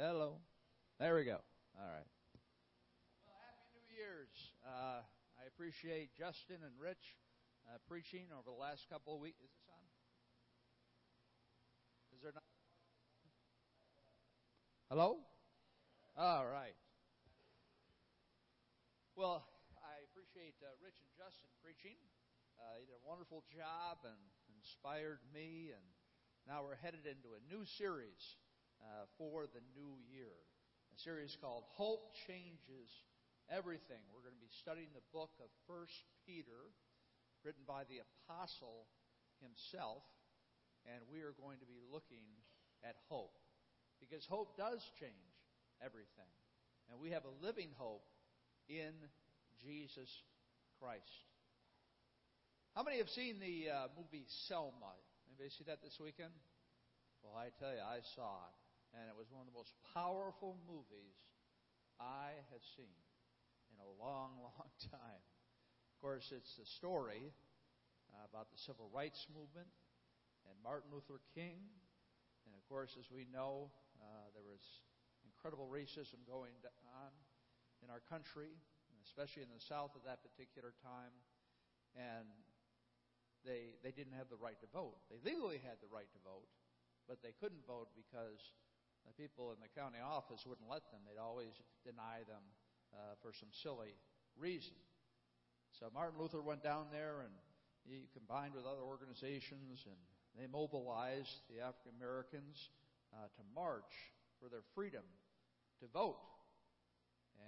Hello. There we go. All right. Well, Happy New Year's. Uh, I appreciate Justin and Rich uh, preaching over the last couple of weeks. Is this on? Is there not? Hello? All right. Well, I appreciate uh, Rich and Justin preaching. Uh, they did a wonderful job and inspired me, and now we're headed into a new series uh, for the new year. A series called Hope Changes Everything. We're going to be studying the book of First Peter, written by the apostle himself, and we are going to be looking at hope. Because hope does change everything. And we have a living hope in Jesus Christ. How many have seen the uh, movie Selma? Anybody see that this weekend? Well, I tell you, I saw it and it was one of the most powerful movies I have seen in a long, long time. Of course, it's the story uh, about the civil rights movement and Martin Luther King. And of course, as we know, uh, there was incredible racism going on in our country, especially in the South at that particular time. And they, they didn't have the right to vote. They legally had the right to vote, but they couldn't vote because the people in the county office wouldn't let them. They'd always deny them uh, for some silly reason. So Martin Luther went down there and he combined with other organizations and they mobilized the African Americans uh, to march for their freedom to vote.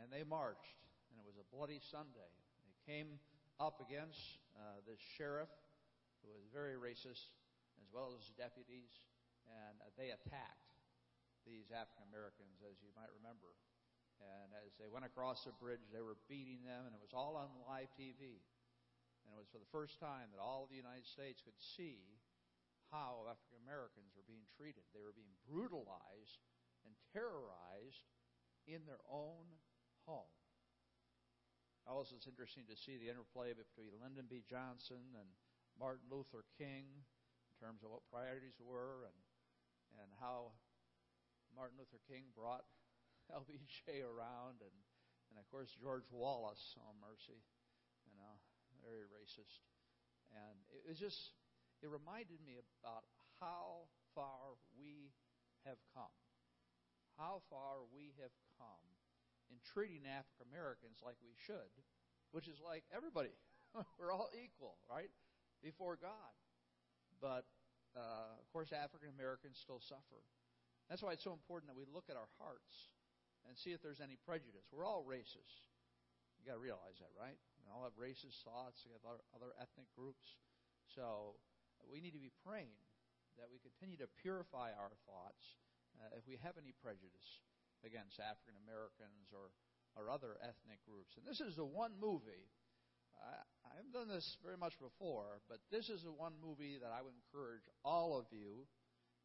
And they marched, and it was a bloody Sunday. They came up against uh, this sheriff who was very racist, as well as deputies, and uh, they attacked these African Americans, as you might remember. And as they went across the bridge, they were beating them, and it was all on live TV. And it was for the first time that all of the United States could see how African Americans were being treated. They were being brutalized and terrorized in their own home. Also, it's interesting to see the interplay between Lyndon B. Johnson and Martin Luther King in terms of what priorities were and, and how Martin Luther King brought LBJ around, and and of course George Wallace, oh mercy, you know, very racist, and it was just it reminded me about how far we have come, how far we have come in treating African Americans like we should, which is like everybody. We're all equal, right, before God. But uh, of course, African Americans still suffer. That's why it's so important that we look at our hearts and see if there's any prejudice. We're all racist. You got to realize that, right? We all have racist thoughts. We have other, other ethnic groups. So we need to be praying that we continue to purify our thoughts uh, if we have any prejudice against African Americans or, or other ethnic groups. And this is the one movie. I, I haven't done this very much before, but this is the one movie that I would encourage all of you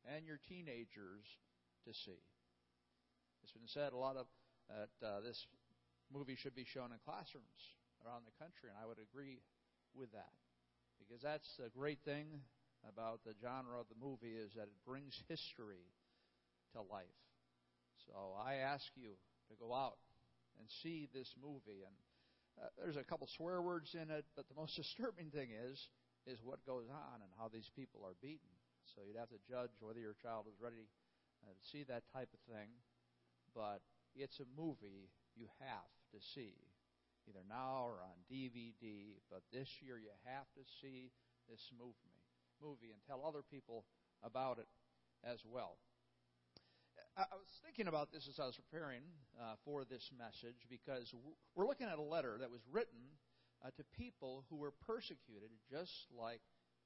and your teenagers to see. It's been said a lot of that uh, this movie should be shown in classrooms around the country, and I would agree with that because that's the great thing about the genre of the movie is that it brings history to life. So I ask you to go out and see this movie, and uh, there's a couple swear words in it, but the most disturbing thing is is what goes on and how these people are beaten. So you'd have to judge whether your child is ready uh, to see that type of thing. But it's a movie you have to see, either now or on DVD. But this year you have to see this movie, movie and tell other people about it as well. I was thinking about this as I was preparing uh, for this message because we're looking at a letter that was written uh, to people who were persecuted just like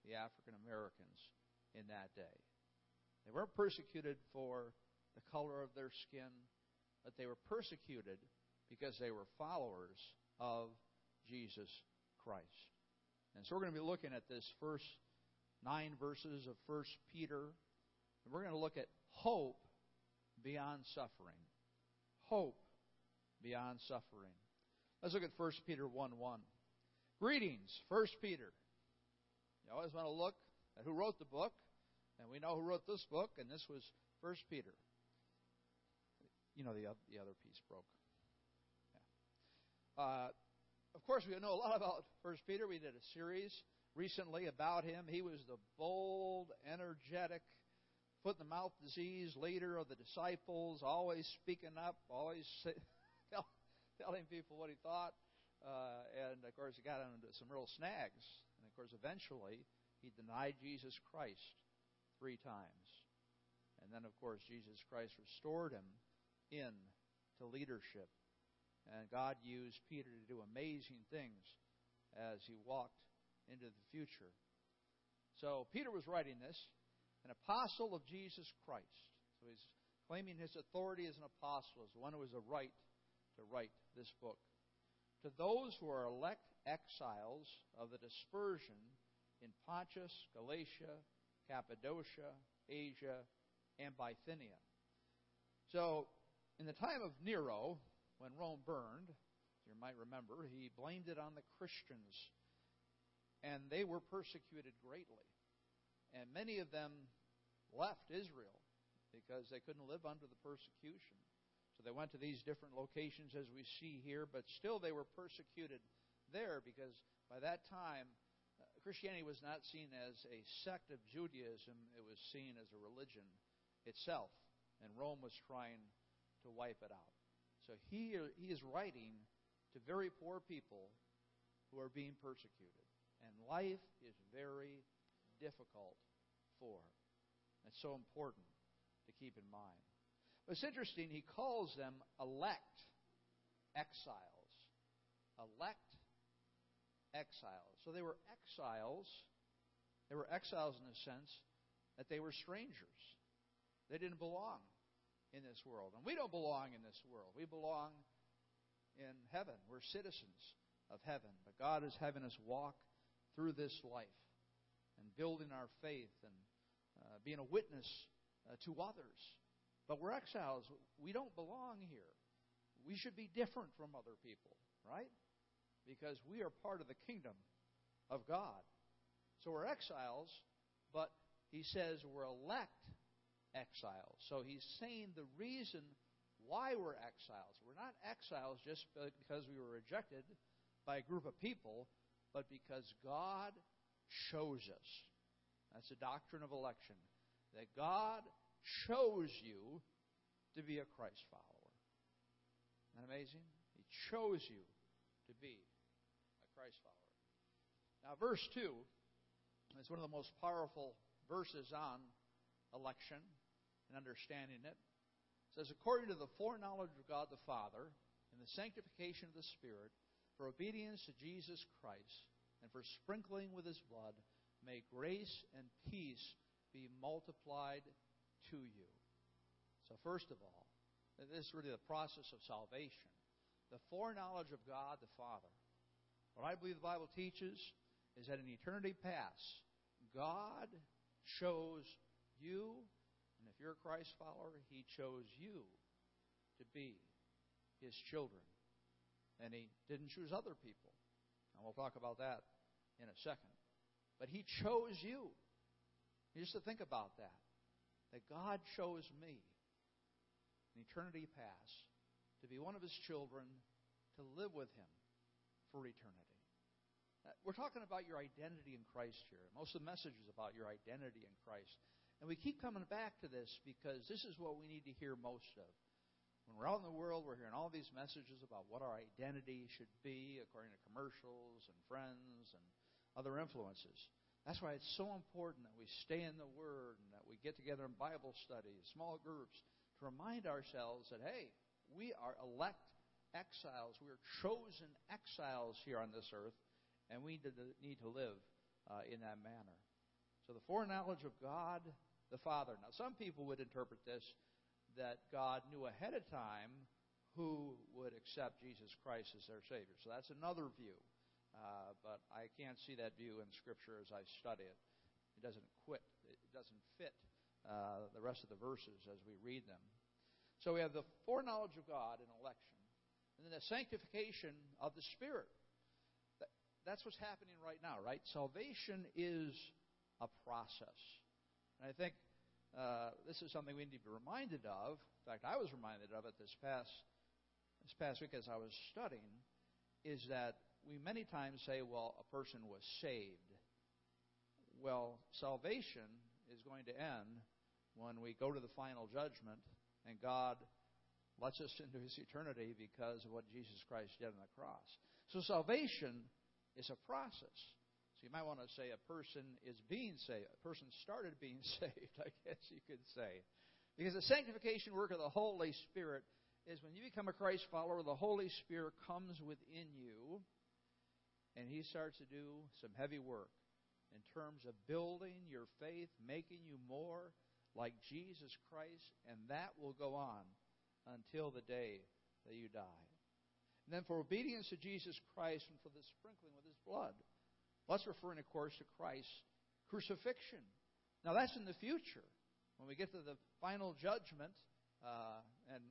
the African Americans in that day. They weren't persecuted for the color of their skin, but they were persecuted because they were followers of Jesus Christ. And so we're going to be looking at this first nine verses of First Peter. And we're going to look at hope beyond suffering. Hope beyond suffering. Let's look at 1 Peter 1 1. Greetings, 1 Peter. You always want to look at who wrote the book. And we know who wrote this book, and this was First Peter. you know, the, the other piece broke. Yeah. Uh, of course, we know a lot about First Peter. We did a series recently about him. He was the bold, energetic, foot in the mouth disease leader of the disciples, always speaking up, always say, tell, telling people what he thought. Uh, and of course, he got into some real snags. And of course, eventually, he denied Jesus Christ three times. And then, of course, Jesus Christ restored him in to leadership. And God used Peter to do amazing things as he walked into the future. So Peter was writing this, an apostle of Jesus Christ. So he's claiming his authority as an apostle, as one who has a right to write this book. To those who are elect exiles of the dispersion in Pontus, Galatia, Cappadocia, Asia, and Bithynia. So, in the time of Nero, when Rome burned, you might remember, he blamed it on the Christians. And they were persecuted greatly. And many of them left Israel because they couldn't live under the persecution. So they went to these different locations as we see here, but still they were persecuted there because by that time Christianity was not seen as a sect of Judaism, it was seen as a religion itself. And Rome was trying to wipe it out. So he, he is writing to very poor people who are being persecuted. And life is very difficult for. It's so important to keep in mind. But it's interesting, he calls them elect exiles. Elect exiles. So they were exiles. They were exiles in the sense that they were strangers. They didn't belong in this world. And we don't belong in this world. We belong in heaven. We're citizens of heaven. But God is having us walk through this life and building our faith and uh, being a witness uh, to others. But we're exiles. We don't belong here. We should be different from other people, right? Because we are part of the kingdom of God. So we're exiles, but he says we're elect exiles. So he's saying the reason why we're exiles. We're not exiles just because we were rejected by a group of people, but because God chose us. That's the doctrine of election. That God chose you to be a Christ follower. Isn't that amazing? He chose you to be Christ follower. Now, verse 2 is one of the most powerful verses on election and understanding it. It says, according to the foreknowledge of God the Father and the sanctification of the Spirit, for obedience to Jesus Christ, and for sprinkling with his blood, may grace and peace be multiplied to you. So, first of all, this is really the process of salvation. The foreknowledge of God the Father. What I believe the Bible teaches is that in eternity past, God chose you and if you're a Christ follower, He chose you to be His children. And He didn't choose other people. And we'll talk about that in a second. But He chose you. You just to think about that. That God chose me in eternity past to be one of His children, to live with Him for eternity. Uh, we're talking about your identity in Christ here. Most of the message is about your identity in Christ. And we keep coming back to this because this is what we need to hear most of. When we're out in the world, we're hearing all these messages about what our identity should be according to commercials and friends and other influences. That's why it's so important that we stay in the Word and that we get together in Bible studies, small groups, to remind ourselves that, hey, we are elect exiles. We are chosen exiles here on this earth, and we need to live uh, in that manner. So the foreknowledge of God the Father. Now, some people would interpret this that God knew ahead of time who would accept Jesus Christ as their Savior. So that's another view. Uh, but I can't see that view in Scripture as I study it. It doesn't quit. It doesn't fit uh, the rest of the verses as we read them. So we have the foreknowledge of God in election, and then the sanctification of the Spirit. That's what's happening right now, right? Salvation is a process. And I think uh, this is something we need to be reminded of. In fact, I was reminded of it this past this past week as I was studying. Is that we many times say, "Well, a person was saved." Well, salvation is going to end when we go to the final judgment and God lets us into His eternity because of what Jesus Christ did on the cross. So salvation is a process. So you might want to say a person is being saved. A person started being saved, I guess you could say. Because the sanctification work of the Holy Spirit is when you become a Christ follower, the Holy Spirit comes within you and He starts to do some heavy work in terms of building your faith, making you more like Jesus Christ, and that will go on until the day that you die. And then for obedience to Jesus Christ and for the sprinkling with his blood. That's referring, of course, to Christ's crucifixion. Now, that's in the future. When we get to the final judgment, uh, and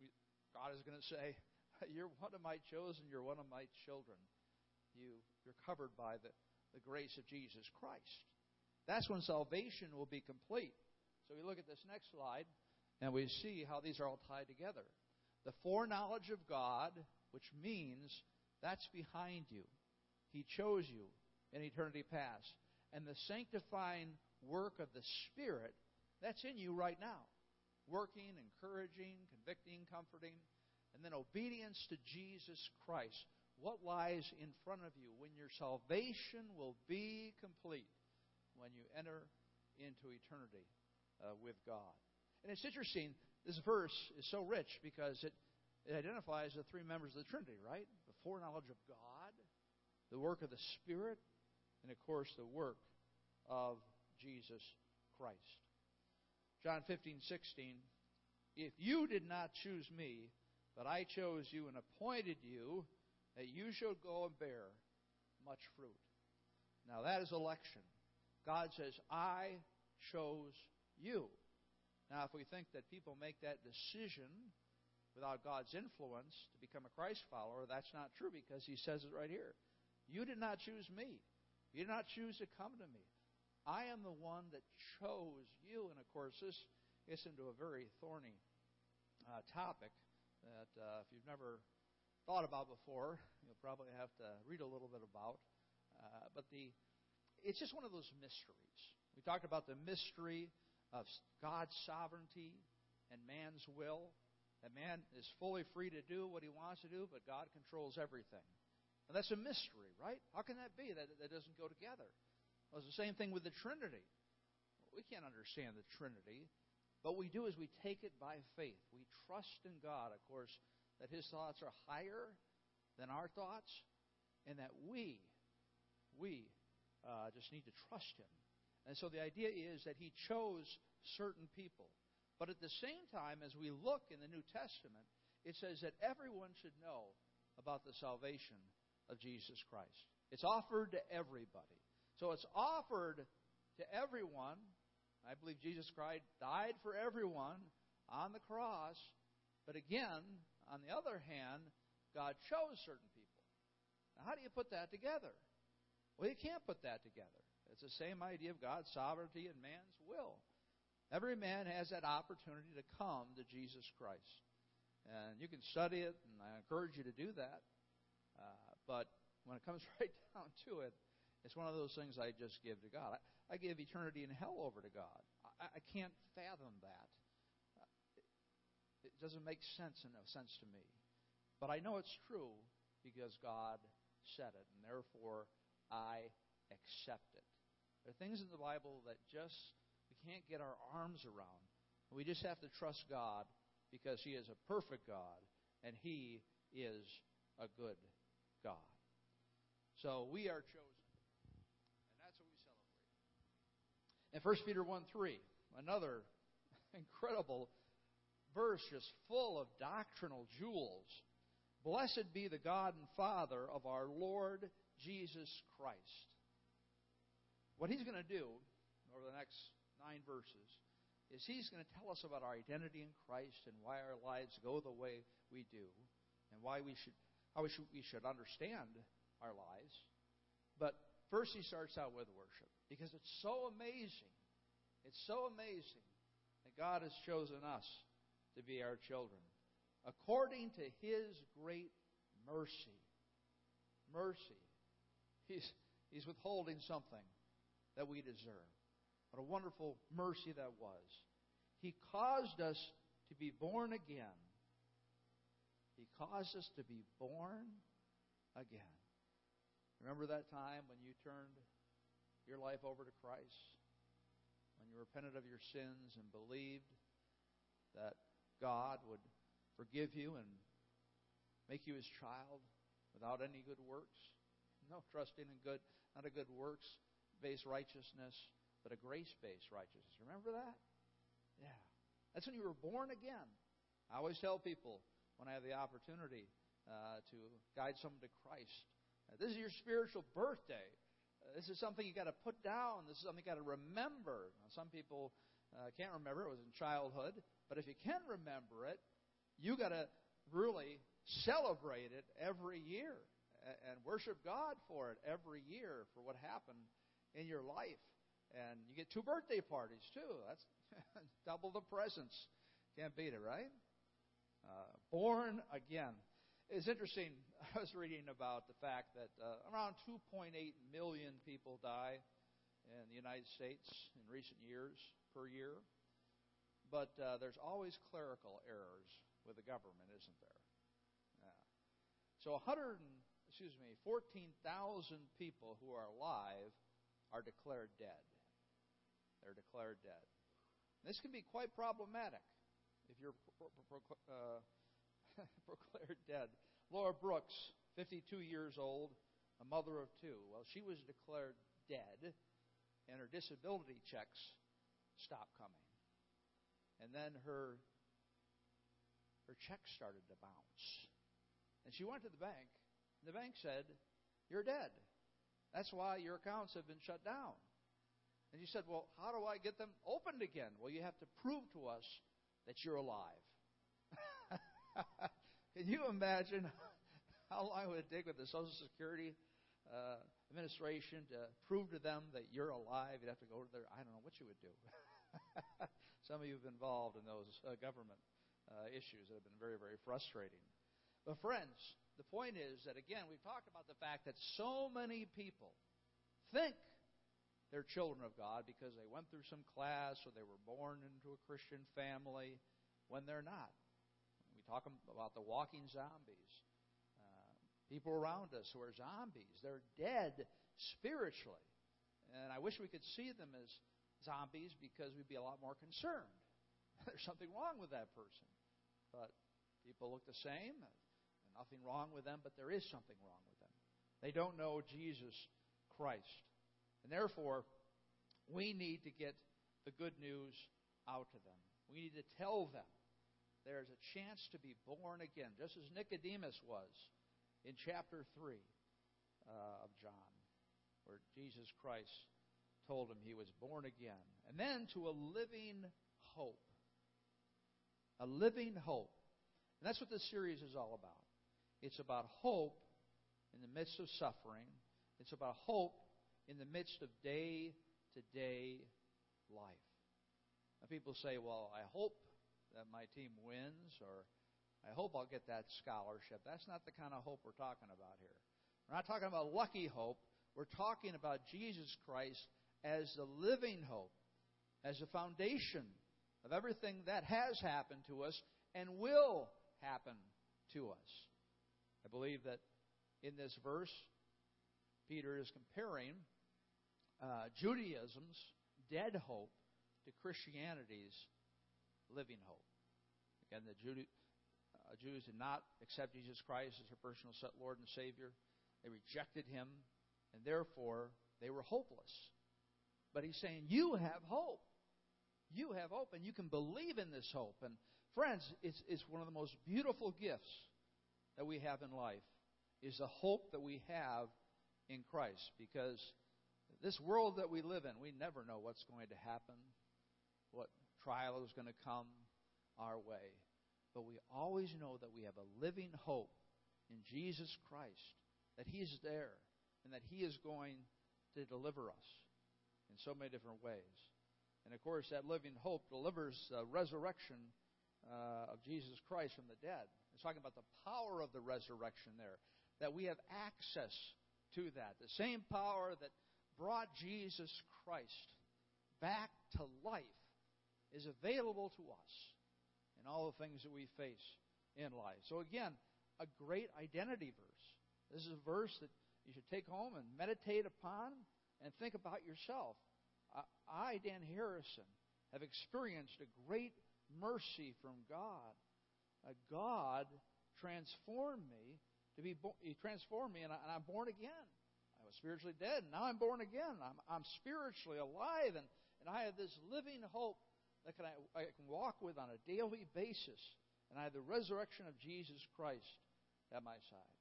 we, God is going to say, You're one of my chosen, you're one of my children. You, you're covered by the, the grace of Jesus Christ. That's when salvation will be complete. So we look at this next slide, and we see how these are all tied together. The foreknowledge of God, which means that's behind you. He chose you in eternity past. And the sanctifying work of the Spirit, that's in you right now. Working, encouraging, convicting, comforting. And then obedience to Jesus Christ what lies in front of you when your salvation will be complete when you enter into eternity uh, with God. And it's interesting, this verse is so rich because it, it identifies the three members of the Trinity, right? The foreknowledge of God, the work of the Spirit, and of course the work of Jesus Christ. John 15, 16. If you did not choose me, but I chose you and appointed you that you should go and bear much fruit. Now that is election. God says, I chose you. Now, if we think that people make that decision without God's influence to become a Christ follower, that's not true because He says it right here. You did not choose me. You did not choose to come to me. I am the one that chose you. And of course, this gets into a very thorny uh, topic that uh, if you've never thought about before. You'll probably have to read a little bit about. Uh, but the it's just one of those mysteries. We talked about the mystery of God's sovereignty and man's will. That man is fully free to do what he wants to do, but God controls everything. And that's a mystery, right? How can that be? That, that doesn't go together. Well, it's the same thing with the Trinity. We can't understand the Trinity, but we do is we take it by faith. We trust in God. Of course, that his thoughts are higher than our thoughts, and that we, we uh, just need to trust him. And so the idea is that he chose certain people. But at the same time, as we look in the New Testament, it says that everyone should know about the salvation of Jesus Christ. It's offered to everybody. So it's offered to everyone. I believe Jesus Christ died for everyone on the cross. But again, on the other hand, God chose certain people. Now, how do you put that together? Well, you can't put that together. It's the same idea of God's sovereignty and man's will. Every man has that opportunity to come to Jesus Christ. And you can study it, and I encourage you to do that. Uh, but when it comes right down to it, it's one of those things I just give to God. I, I give eternity in hell over to God. I, I can't fathom that it doesn't make sense in a sense to me. But I know it's true because God said it, and therefore I accept it. There are things in the Bible that just can't get our arms around. We just have to trust God because He is a perfect God and He is a good God. So we are chosen. And that's what we celebrate. And 1 Peter 1 3, another incredible verse just full of doctrinal jewels. Blessed be the God and Father of our Lord Jesus Christ. What he's going to do over the next nine verses is he's going to tell us about our identity in Christ and why our lives go the way we do and why we should how we should, we should understand our lives. But first he starts out with worship because it's so amazing. It's so amazing that God has chosen us to be our children according to His great mercy. Mercy. He's, he's withholding something that we deserve. What a wonderful mercy that was. He caused us to be born again. He caused us to be born again. Remember that time when you turned your life over to Christ? When you repented of your sins and believed that God would forgive you and make you his child without any good works? No trusting in good, not a good works based righteousness, but a grace based righteousness. Remember that? Yeah. That's when you were born again. I always tell people when I have the opportunity uh, to guide someone to Christ uh, this is your spiritual birthday. Uh, this is something you got to put down. This is something you got to remember. Now, some people uh, can't remember. It was in childhood. But if you can remember it, you got to really celebrate it every year and worship God for it every year for what happened in your life. And you get two birthday parties too. That's double the presents. Can't beat it, right? Uh, born again. It's interesting. I was reading about the fact that uh, around 2.8 million people die in the United States in recent years per year. But uh, there's always clerical errors with the government, isn't there? Yeah. So 100, excuse me, 14,000 people who are alive are declared dead. They're declared dead. This can be quite problematic if you're uh, proclaimed dead. Laura Brooks, 52 years old, a mother of two. Well, she was declared dead, and her disability checks stopped coming. And then her her checks started to bounce. And she went to the bank. And the bank said, You're dead. That's why your accounts have been shut down. And she said, Well, how do I get them opened again? Well, you have to prove to us that you're alive. Can you imagine how long it would take with the Social Security uh, Administration to prove to them that you're alive? You'd have to go to their, I don't know what you would do. Some of you have been involved in those uh, government uh, issues that have been very, very frustrating. But, friends, the point is that, again, we've talked about the fact that so many people think they're children of God because they went through some class or they were born into a Christian family when they're not. We talk about the walking zombies. Uh, people around us who are zombies. They're dead spiritually. And I wish we could see them as zombies because we'd be a lot more concerned. There's something wrong with that person. But people look the same. Nothing wrong with them, but there is something wrong with them. They don't know Jesus Christ. And therefore, we need to get the good news out to them. We need to tell them there's a chance to be born again, just as Nicodemus was in chapter 3 uh, of John, where Jesus Christ told him he was born again. And then to a living hope. A living hope. And that's what this series is all about. It's about hope in the midst of suffering. It's about hope in the midst of day to day life. Now, people say, well, I hope that my team wins, or I hope I'll get that scholarship. That's not the kind of hope we're talking about here. We're not talking about lucky hope. We're talking about Jesus Christ as the living hope, as the foundation of everything that has happened to us and will happen to us. I believe that in this verse, Peter is comparing uh, Judaism's dead hope to Christianity's living hope. Again, the uh, Jews did not accept Jesus Christ as their personal Lord and Savior. They rejected him, and therefore they were hopeless. But he's saying, You have hope. You have hope, and you can believe in this hope. And friends, it's, it's one of the most beautiful gifts that we have in life is the hope that we have in Christ. Because this world that we live in, we never know what's going to happen, what trial is going to come our way. But we always know that we have a living hope in Jesus Christ, that He's there, and that He is going to deliver us in so many different ways. And of course, that living hope delivers the resurrection uh, of Jesus Christ from the dead. It's talking about the power of the resurrection there, that we have access to that. The same power that brought Jesus Christ back to life is available to us in all the things that we face in life. So, again, a great identity verse. This is a verse that you should take home and meditate upon and think about yourself. I, Dan Harrison, have experienced a great mercy from God. God transformed me to be. He transformed me, and, I, am born again. Spiritually dead, and now I'm born again. I'm, I'm spiritually alive, and, and I have this living hope that can I, I can walk with on a daily basis. And I have the resurrection of Jesus Christ at my side.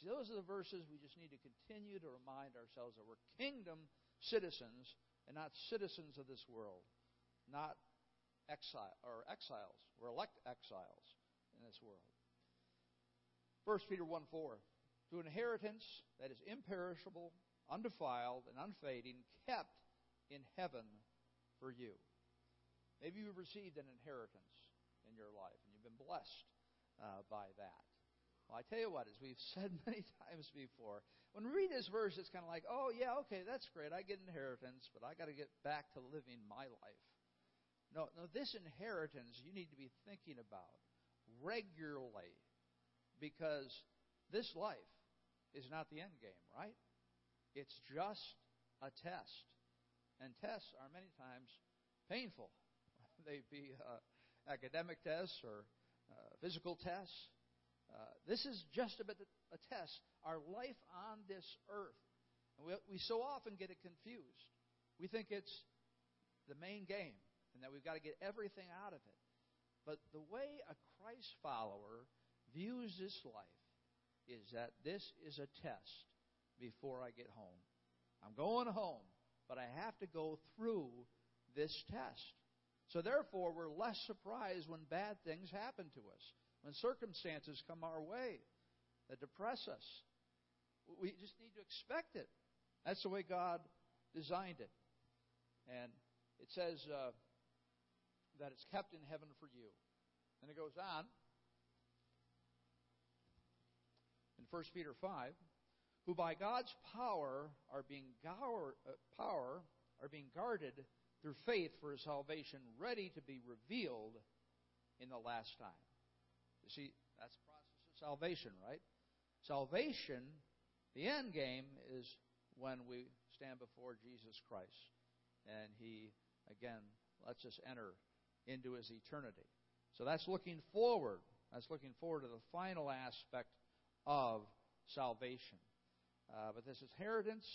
See, those are the verses we just need to continue to remind ourselves that we're kingdom citizens and not citizens of this world, not exile or exiles. We're elect exiles in this world. 1 Peter 1 4. To inheritance that is imperishable, undefiled, and unfading, kept in heaven for you. Maybe you've received an inheritance in your life and you've been blessed uh, by that. Well, I tell you what, as we've said many times before, when we read this verse, it's kind of like, oh, yeah, okay, that's great. I get inheritance, but I got to get back to living my life. No, no, this inheritance you need to be thinking about regularly because this life is not the end game, right? It's just a test. And tests are many times painful. They be uh, academic tests or uh, physical tests. Uh, this is just a bit a test. Our life on this earth. And we, we so often get it confused. We think it's the main game and that we've got to get everything out of it. But the way a Christ follower views this life is that this is a test before I get home. I'm going home, but I have to go through this test. So therefore, we're less surprised when bad things happen to us when circumstances come our way that depress us. We just need to expect it. That's the way God designed it. And it says uh, that it's kept in heaven for you. And it goes on in 1 Peter 5 who by God's power are being uh, power are being guarded through faith for his salvation ready to be revealed in the last time. You see, that's the process of salvation, right? Salvation, the end game, is when we stand before Jesus Christ. And He, again, lets us enter into His eternity. So that's looking forward. That's looking forward to the final aspect of salvation. Uh, but this inheritance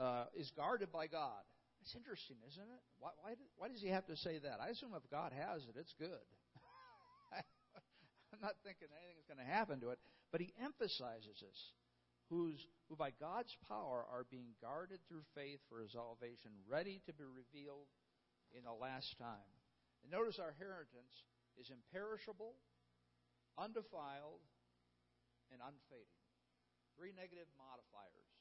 uh, is guarded by God. It's interesting, isn't it? Why, why, why does he have to say that? I assume if God has it, it's good. I'm not thinking anything's going to happen to it, but he emphasizes this. Who's, who by God's power are being guarded through faith for his salvation, ready to be revealed in the last time. And notice our inheritance is imperishable, undefiled, and unfading. Three negative modifiers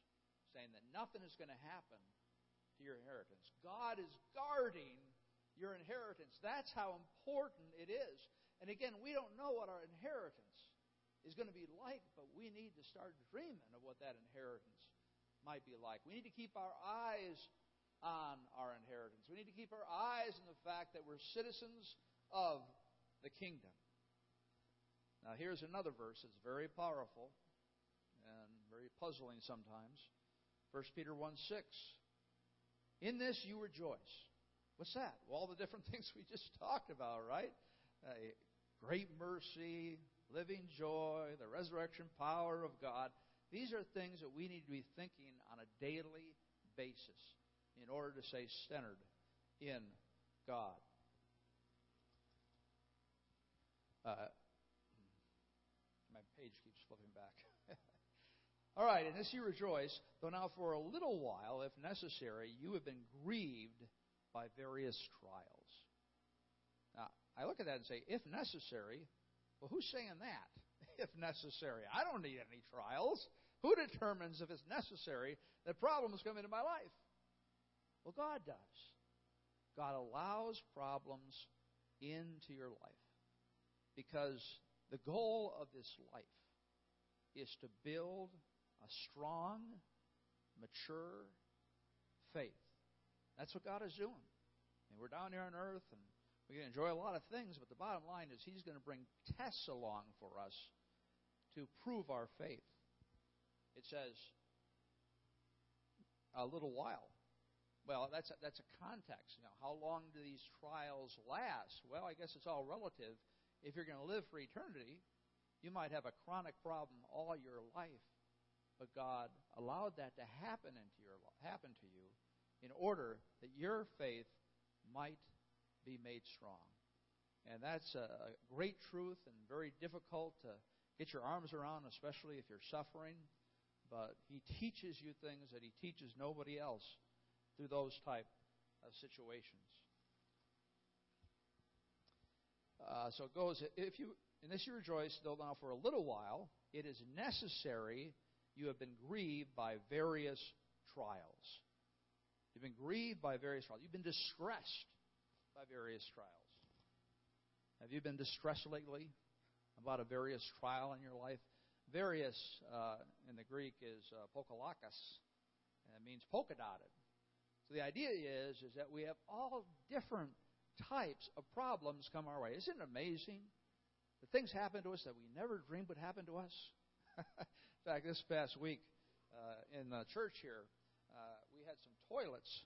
saying that nothing is going to happen to your inheritance. God is guarding your inheritance. That's how important it is. And again, we don't know what our inheritance is going to be like, but we need to start dreaming of what that inheritance might be like. We need to keep our eyes on our inheritance. We need to keep our eyes on the fact that we're citizens of the kingdom. Now, here's another verse that's very powerful and very puzzling sometimes. 1 Peter 1 6. In this you rejoice. What's that? Well, all the different things we just talked about, right? Uh, great mercy, living joy, the resurrection power of God. These are things that we need to be thinking on a daily basis in order to stay centered in God. Uh, my page keeps flipping back. All right, and this you rejoice, though now for a little while, if necessary, you have been grieved by various trials. Now, I look at that and say, if necessary, well, who's saying that? If necessary. I don't need any trials. Who determines if it's necessary that problems come into my life? Well, God does. God allows problems into your life because the goal of this life is to build a strong, mature faith. That's what God is doing. And we're down here on earth and we can enjoy a lot of things, but the bottom line is He's going to bring tests along for us to prove our faith. It says, a little while. Well, that's a, that's a context. You know, how long do these trials last? Well, I guess it's all relative. If you're going to live for eternity, you might have a chronic problem all your life, but God allowed that to happen into your happen to you in order that your faith might be made strong. And that's a great truth and very difficult to get your arms around, especially if you're suffering. But he teaches you things that he teaches nobody else through those type of situations. Uh, so it goes, if you, in this you rejoice, though now for a little while, it is necessary you have been grieved by various trials. You've been grieved by various trials. You've been distressed by various trials. Have you been distressed lately about a various trial in your life? Various uh, in the Greek is uh, pokalakos, and it means polka dotted. So the idea is is that we have all different types of problems come our way. Isn't it amazing? The things happen to us that we never dreamed would happen to us. in fact, this past week uh, in the church here, uh, we had some toilets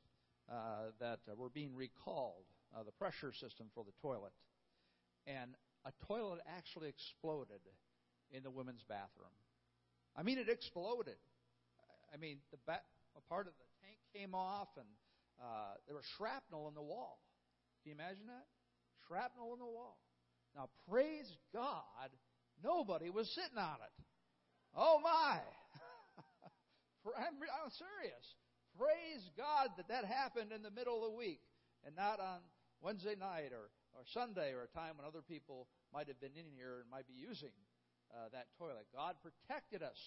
uh, that were being recalled, uh, the pressure system for the toilet. And a toilet actually exploded in the women's bathroom. I mean, it exploded. I mean, the ba- part of the came off, and uh, there was shrapnel in the wall. Can you imagine that? Shrapnel in the wall. Now, praise God, nobody was sitting on it. Oh my! I'm, I'm serious. Praise God that that happened in the middle of the week and not on Wednesday night or, or Sunday or a time when other people might have been in here and might be using uh, that toilet. God protected us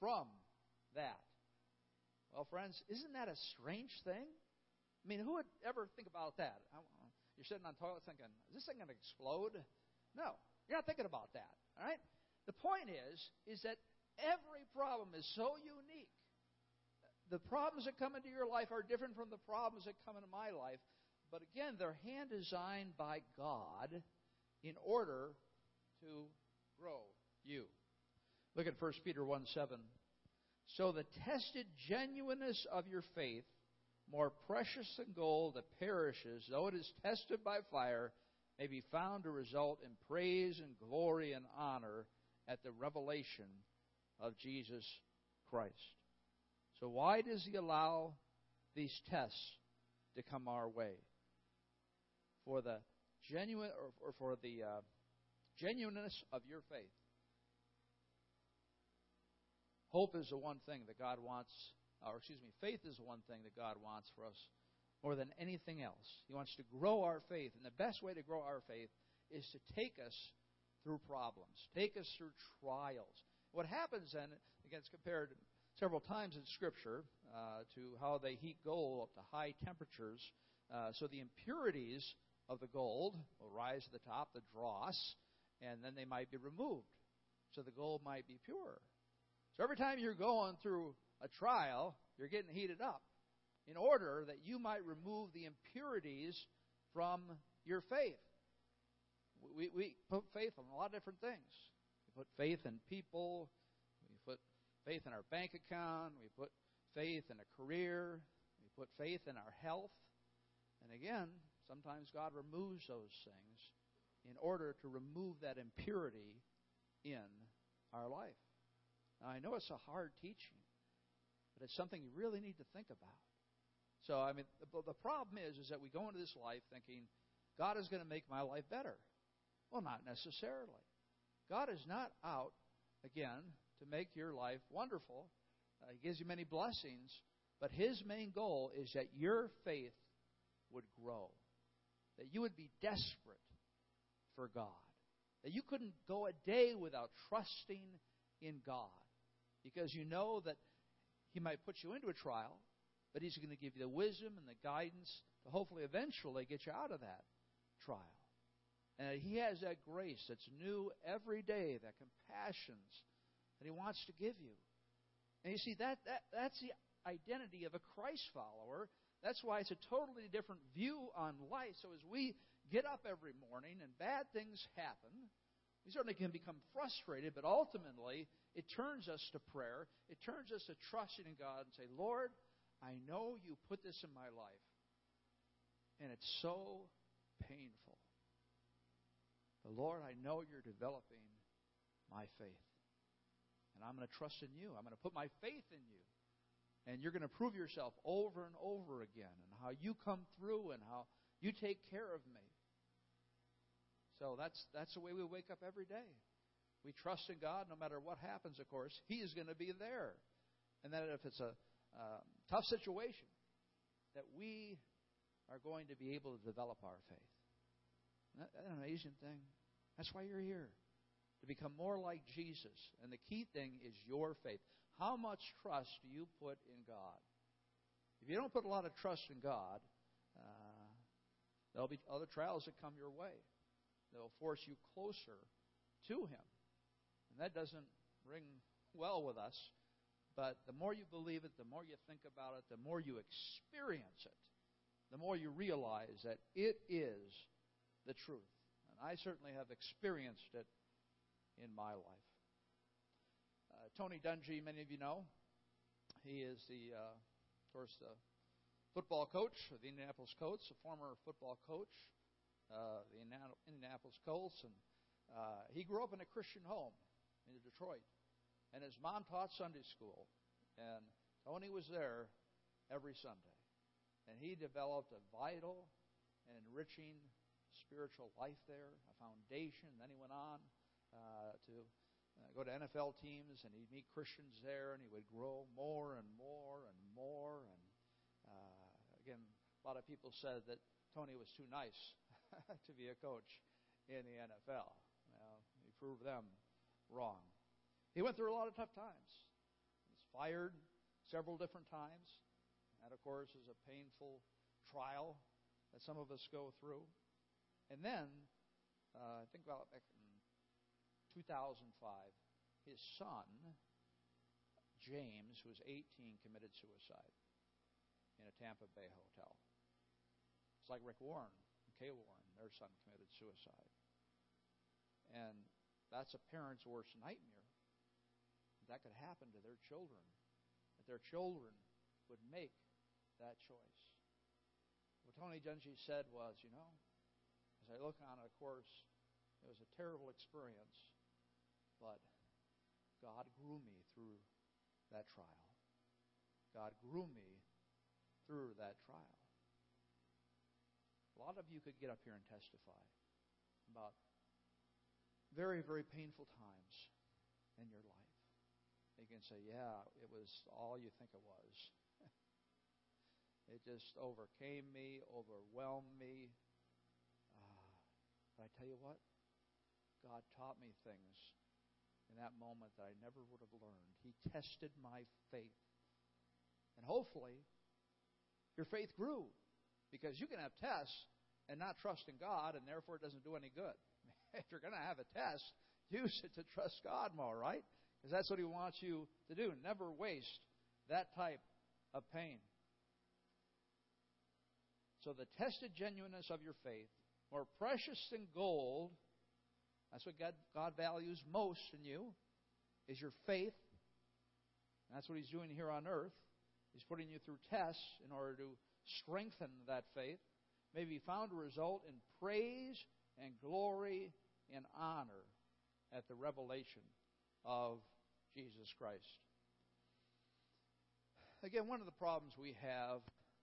from that. Well, friends, isn't that a strange thing? I mean, who would ever think about that? You're sitting on the toilet thinking, is this thing going to explode? No, you're not thinking about that. All right? The point is, is that every problem is so unique. The problems that come into your life are different from the problems that come into my life. But again, they're hand designed by God in order to grow you. Look at 1 Peter 1 7. So the tested genuineness of your faith, more precious than gold that perishes, though it is tested by fire, may be found to result in praise and glory and honor at the revelation of Jesus Christ. So, why does He allow these tests to come our way? For the genuine, or, or for the uh, genuineness of your faith. Hope is the one thing that God wants, or excuse me, faith is the one thing that God wants for us more than anything else. He wants to grow our faith, and the best way to grow our faith is to take us through problems, take us through trials. What happens then, again, it's compared several times in Scripture uh, to how they heat gold up to high temperatures. Uh, so the impurities of the gold will rise to the top, the dross, and then they might be removed. So the gold might be pure. So every time you're going through a trial, you're getting heated up in order that you might remove the impurities from your faith. We, we put faith on a lot of different things. We put faith in people. We put faith in our bank account. We put faith in a career. We put faith in our health. And again, sometimes God removes those things in order to remove that impurity in our life. Now, I know it's a hard teaching, but it's something you really need to think about. So, I mean, the, the problem is, is that we go into this life thinking God is going to make my life better. Well, not necessarily. God is not out, again, to make your life wonderful. Uh, he gives you many blessings, but His main goal is that your faith would grow, that you would be desperate for God, that you couldn't go a day without trusting in God. Because you know that He might put you into a trial, but He's going to give you the wisdom and the guidance to hopefully eventually get you out of that trial. And He has that grace that's new every day, that compassions that He wants to give you. And you see, that, that that's the identity of a Christ follower. That's why it's a totally different view on life. So as we get up every morning and bad things happen, we certainly can become frustrated, but ultimately it turns us to prayer. It turns us to trusting in God and say, Lord, I know you put this in my life, and it's so painful. But Lord, I know you're developing my faith. And I'm going to trust in you. I'm going to put my faith in you. And you're going to prove yourself over and over again and how you come through and how you take care of me. So that's, that's the way we wake up every day. We trust in God no matter what happens, of course. He is going to be there. And that if it's a uh, tough situation, that we are going to be able to develop our faith. Isn't that an amazing thing? That's why you're here. To become more like Jesus. And the key thing is your faith. How much trust do you put in God? If you don't put a lot of trust in God, uh, there'll be other trials that come your way. They'll force you closer to Him. And that doesn't ring well with us. But the more you believe it, the more you think about it, the more you experience it, the more you realize that it is the truth. And I certainly have experienced it in my life. Tony Dungy, many of you know. He is the, uh, of course, the football coach of the Indianapolis Colts, a former football coach, uh, the Indianapolis Colts, and uh, he grew up in a Christian home in Detroit, and his mom taught Sunday school, and Tony was there every Sunday, and he developed a vital and enriching spiritual life there, a foundation. Then he went on uh, to uh, go to NFL teams, and he'd meet Christians there, and he would grow more and more and more. And uh, again, a lot of people said that Tony was too nice to be a coach in the NFL. Well, he proved them wrong. He went through a lot of tough times. He was fired several different times. That, of course, is a painful trial that some of us go through. And then, uh, I think about 2005, his son, James, who was 18, committed suicide in a Tampa Bay hotel. It's like Rick Warren Kay Warren, their son committed suicide. And that's a parent's worst nightmare. That could happen to their children. That their children would make that choice. What Tony Dungy said was, you know, as I look on it, of course, it was a terrible experience. But God grew me through that trial. God grew me through that trial. A lot of you could get up here and testify about very, very painful times in your life. You can say, yeah, it was all you think it was. it just overcame me, overwhelmed me. Uh, but I tell you what, God taught me things in that moment that I never would have learned. He tested my faith. And hopefully, your faith grew because you can have tests and not trust in God, and therefore it doesn't do any good. if you're going to have a test, use it to trust God more, right? Because that's what He wants you to do. Never waste that type of pain. So, the tested genuineness of your faith, more precious than gold, that's what God, God values most in you, is your faith. And that's what He's doing here on earth. He's putting you through tests in order to strengthen that faith. May be found to result in praise and glory and honor at the revelation of Jesus Christ. Again, one of the problems we have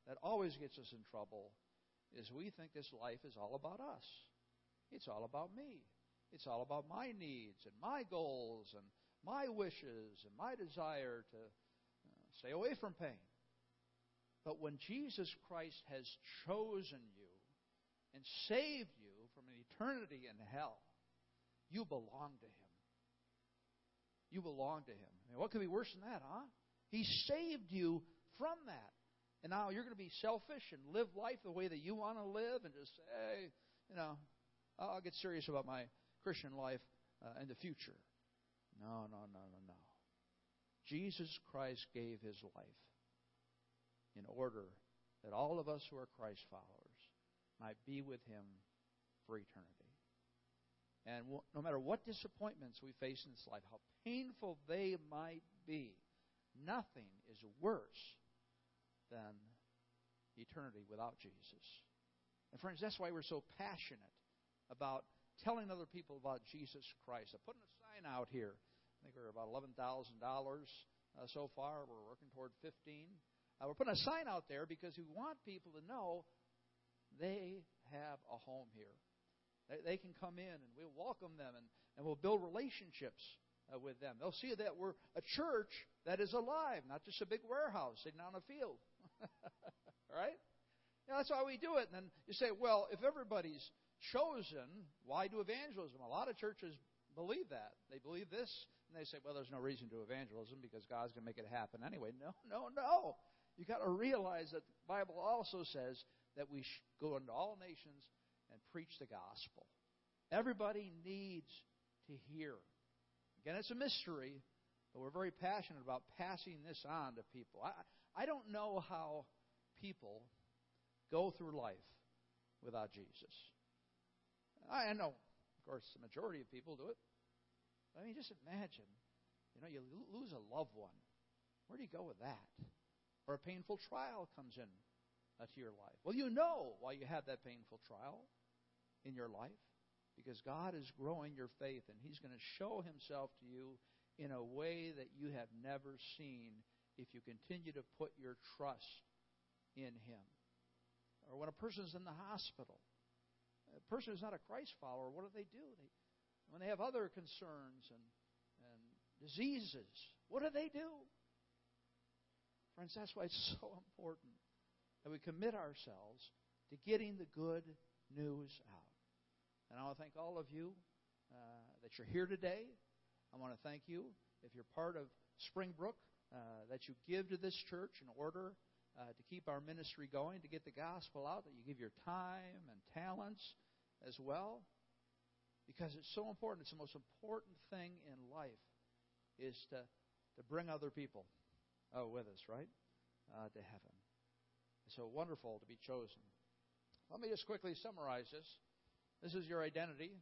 that always gets us in trouble is we think this life is all about us. It's all about me. It's all about my needs and my goals and my wishes and my desire to uh, stay away from pain. But when Jesus Christ has chosen you and saved you from an eternity in hell, you belong to Him. you belong to Him. I mean, what could be worse than that, huh? He saved you from that. And now you're going to be selfish and live life the way that you want to live and just say, you know, I'll get serious about my Christian life uh, in the future. No, no, no, no, no. Jesus Christ gave his life in order that all of us who are Christ followers might be with him for eternity. And no matter what disappointments we face in this life, how painful they might be, nothing is worse than eternity without Jesus. And friends, that's why we're so passionate about telling other people about Jesus Christ. I'm putting a sign out here. I think we're about $11,000 uh, so far. We're working toward 15. Uh, we're putting a sign out there because we want people to know they have a home here. They, they can come in and we'll welcome them and, and we'll build relationships uh, with them. They'll see that we're a church that is alive, not just a big warehouse sitting on a field. right? That's why we do it. And then you say, well, if everybody's chosen, why do evangelism? A lot of churches believe that. They believe this, and they say, well, there's no reason to evangelism because God's going to make it happen anyway. No, no, no. You got to realize that the Bible also says that we go into all nations and preach the gospel. Everybody needs to hear. Again, it's a mystery, but we're very passionate about passing this on to people. I, I don't know how people go through life without Jesus. I know, of course, the majority of people do it. I mean, just imagine, you know, you lose a loved one. Where do you go with that? Or a painful trial comes in uh, to your life. Well, you know why you have that painful trial in your life because God is growing your faith and He's going to show Himself to you in a way that you have never seen if you continue to put your trust in Him. Or when a person is in the hospital, a person who's not a Christ follower, what do they do? They, when they have other concerns and, and diseases, what do they do? Friends, that's why it's so important that we commit ourselves to getting the good news out. And I want to thank all of you uh, that you're here today. I want to thank you if you're part of Springbrook uh, that you give to this church in order uh, to keep our ministry going, to get the gospel out, that you give your time and talents as well. Because it's so important. It's the most important thing in life is to, to bring other people uh, with us, right? Uh, to heaven. So wonderful to be chosen. Let me just quickly summarize this. This is your identity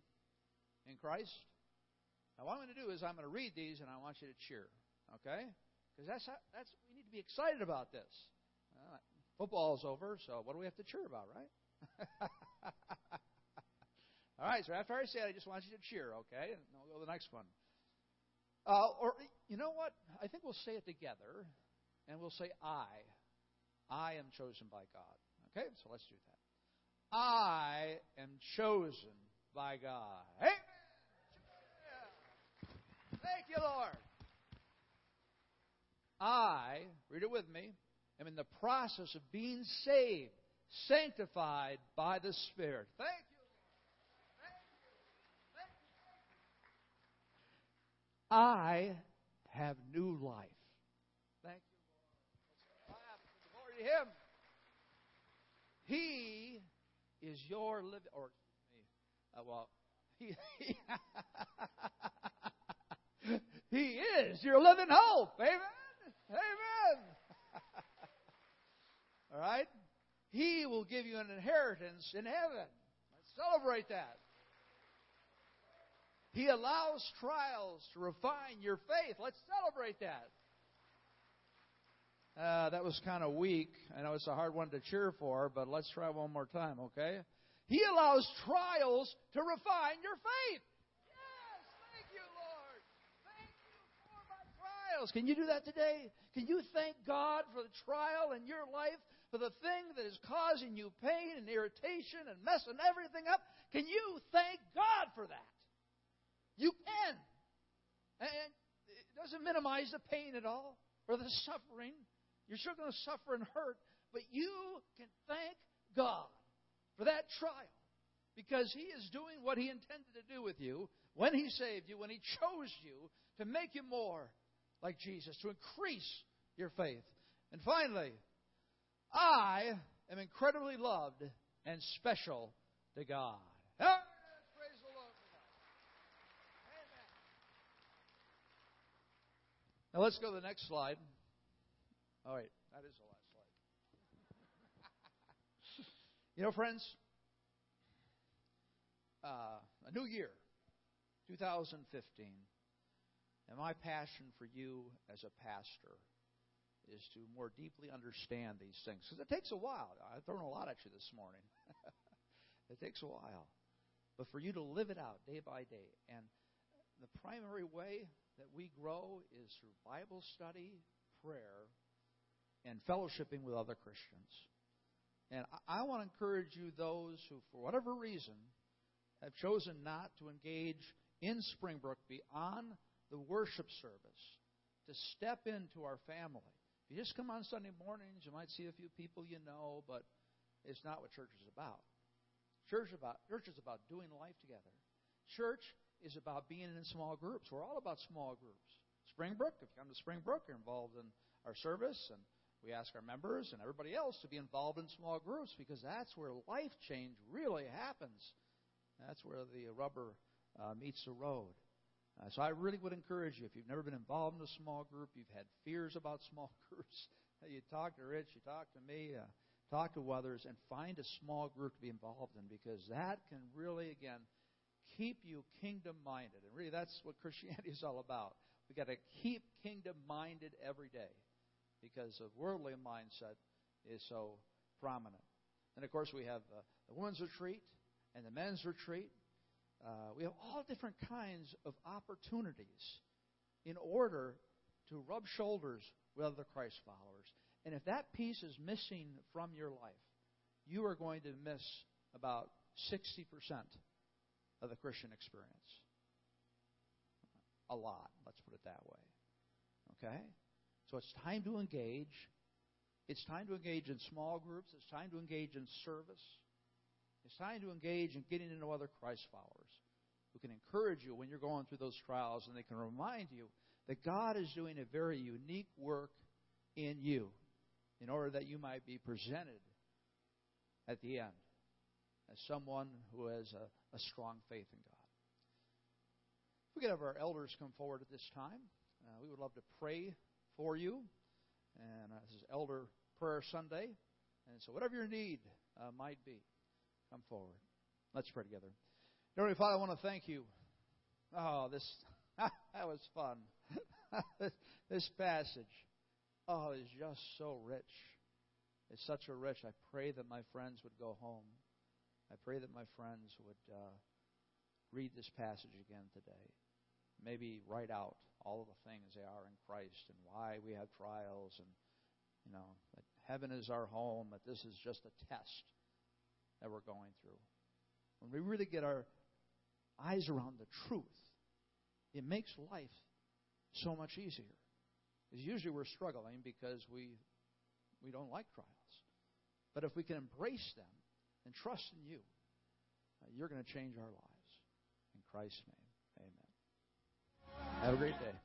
in Christ. Now, what I'm going to do is I'm going to read these and I want you to cheer. Okay? Because that's, that's we need to be excited about this. Uh, football's over, so what do we have to cheer about, right? All right, so after I say it, I just want you to cheer, okay? And we'll go to the next one. Uh, or, you know what? I think we'll say it together, and we'll say, I. I am chosen by God. Okay, so let's do that. I am chosen by God. Amen. Thank you, Lord. I, read it with me, am in the process of being saved, sanctified by the Spirit. Thank you. I have new life. Thank you, Lord. Glory to Him. He is your living, or uh, well, he, he is your living hope. Amen. Amen. All right? He will give you an inheritance in heaven. Let's celebrate that. He allows trials to refine your faith. Let's celebrate that. Uh, that was kind of weak. I know it's a hard one to cheer for, but let's try one more time, okay? He allows trials to refine your faith. Yes, thank you, Lord. Thank you for my trials. Can you do that today? Can you thank God for the trial in your life, for the thing that is causing you pain and irritation and messing everything up? Can you thank God for that? You can. And it doesn't minimize the pain at all or the suffering. You're still going to suffer and hurt, but you can thank God for that trial because He is doing what He intended to do with you when He saved you, when He chose you to make you more like Jesus, to increase your faith. And finally, I am incredibly loved and special to God. Praise the Lord Amen. Now let's go to the next slide. All right, that is the last slide. you know, friends, uh, a new year, 2015, and my passion for you as a pastor is to more deeply understand these things. Because it takes a while. I've thrown a lot at you this morning. it takes a while. But for you to live it out day by day. And the primary way that we grow is through Bible study, prayer, and fellowshipping with other Christians. And I, want to encourage you, those who, for whatever reason, have chosen not to engage in Springbrook beyond the worship service, to step into our family. If you just come on Sunday mornings, you might see a few people you know, but it's not what church is about. Church is about church is about doing life together. Church is about being in small groups. We're all about small groups. Springbrook, if you come to Springbrook, you're involved in our service, and we ask our members and everybody else to be involved in small groups because that's where life change really happens. That's where the rubber uh, meets the road. Uh, so I really would encourage you, if you've never been involved in a small group, you've had fears about small groups, you talk to Rich, you talk to me, uh, talk to others, and find a small group to be involved in because that can really, again, keep you kingdom minded. And really, that's what Christianity is all about. We've got to keep kingdom minded every day because the worldly mindset is so prominent. And of course, we have uh, the women's retreat and the men's retreat. Uh, we have all different kinds of opportunities in order to rub shoulders with other Christ followers. And if that piece is missing from your life, you are going to miss about 60% of the Christian experience. A lot, let's put it that way. Okay? So it's time to engage. It's time to engage in small groups. It's time to engage in service. It's time to engage in getting to know other Christ followers who can encourage you when you're going through those trials and they can remind you that God is doing a very unique work in you in order that you might be presented at the end as someone who has a, a strong faith in God. If we could have our elders come forward at this time, uh, we would love to pray for you. And uh, this is Elder Prayer Sunday. And so, whatever your need uh, might be, come forward. Let's pray together. Heavenly Father, I want to thank you. Oh, this that was fun. this passage, oh, is just so rich. It's such a rich. I pray that my friends would go home. I pray that my friends would uh, read this passage again today. Maybe write out all of the things they are in Christ and why we have trials and you know that heaven is our home. That this is just a test that we're going through. When we really get our eyes around the truth, it makes life so much easier. Because usually we're struggling because we we don't like trials. But if we can embrace them and trust in you, uh, you're going to change our lives. In Christ's name, amen. Have a great day.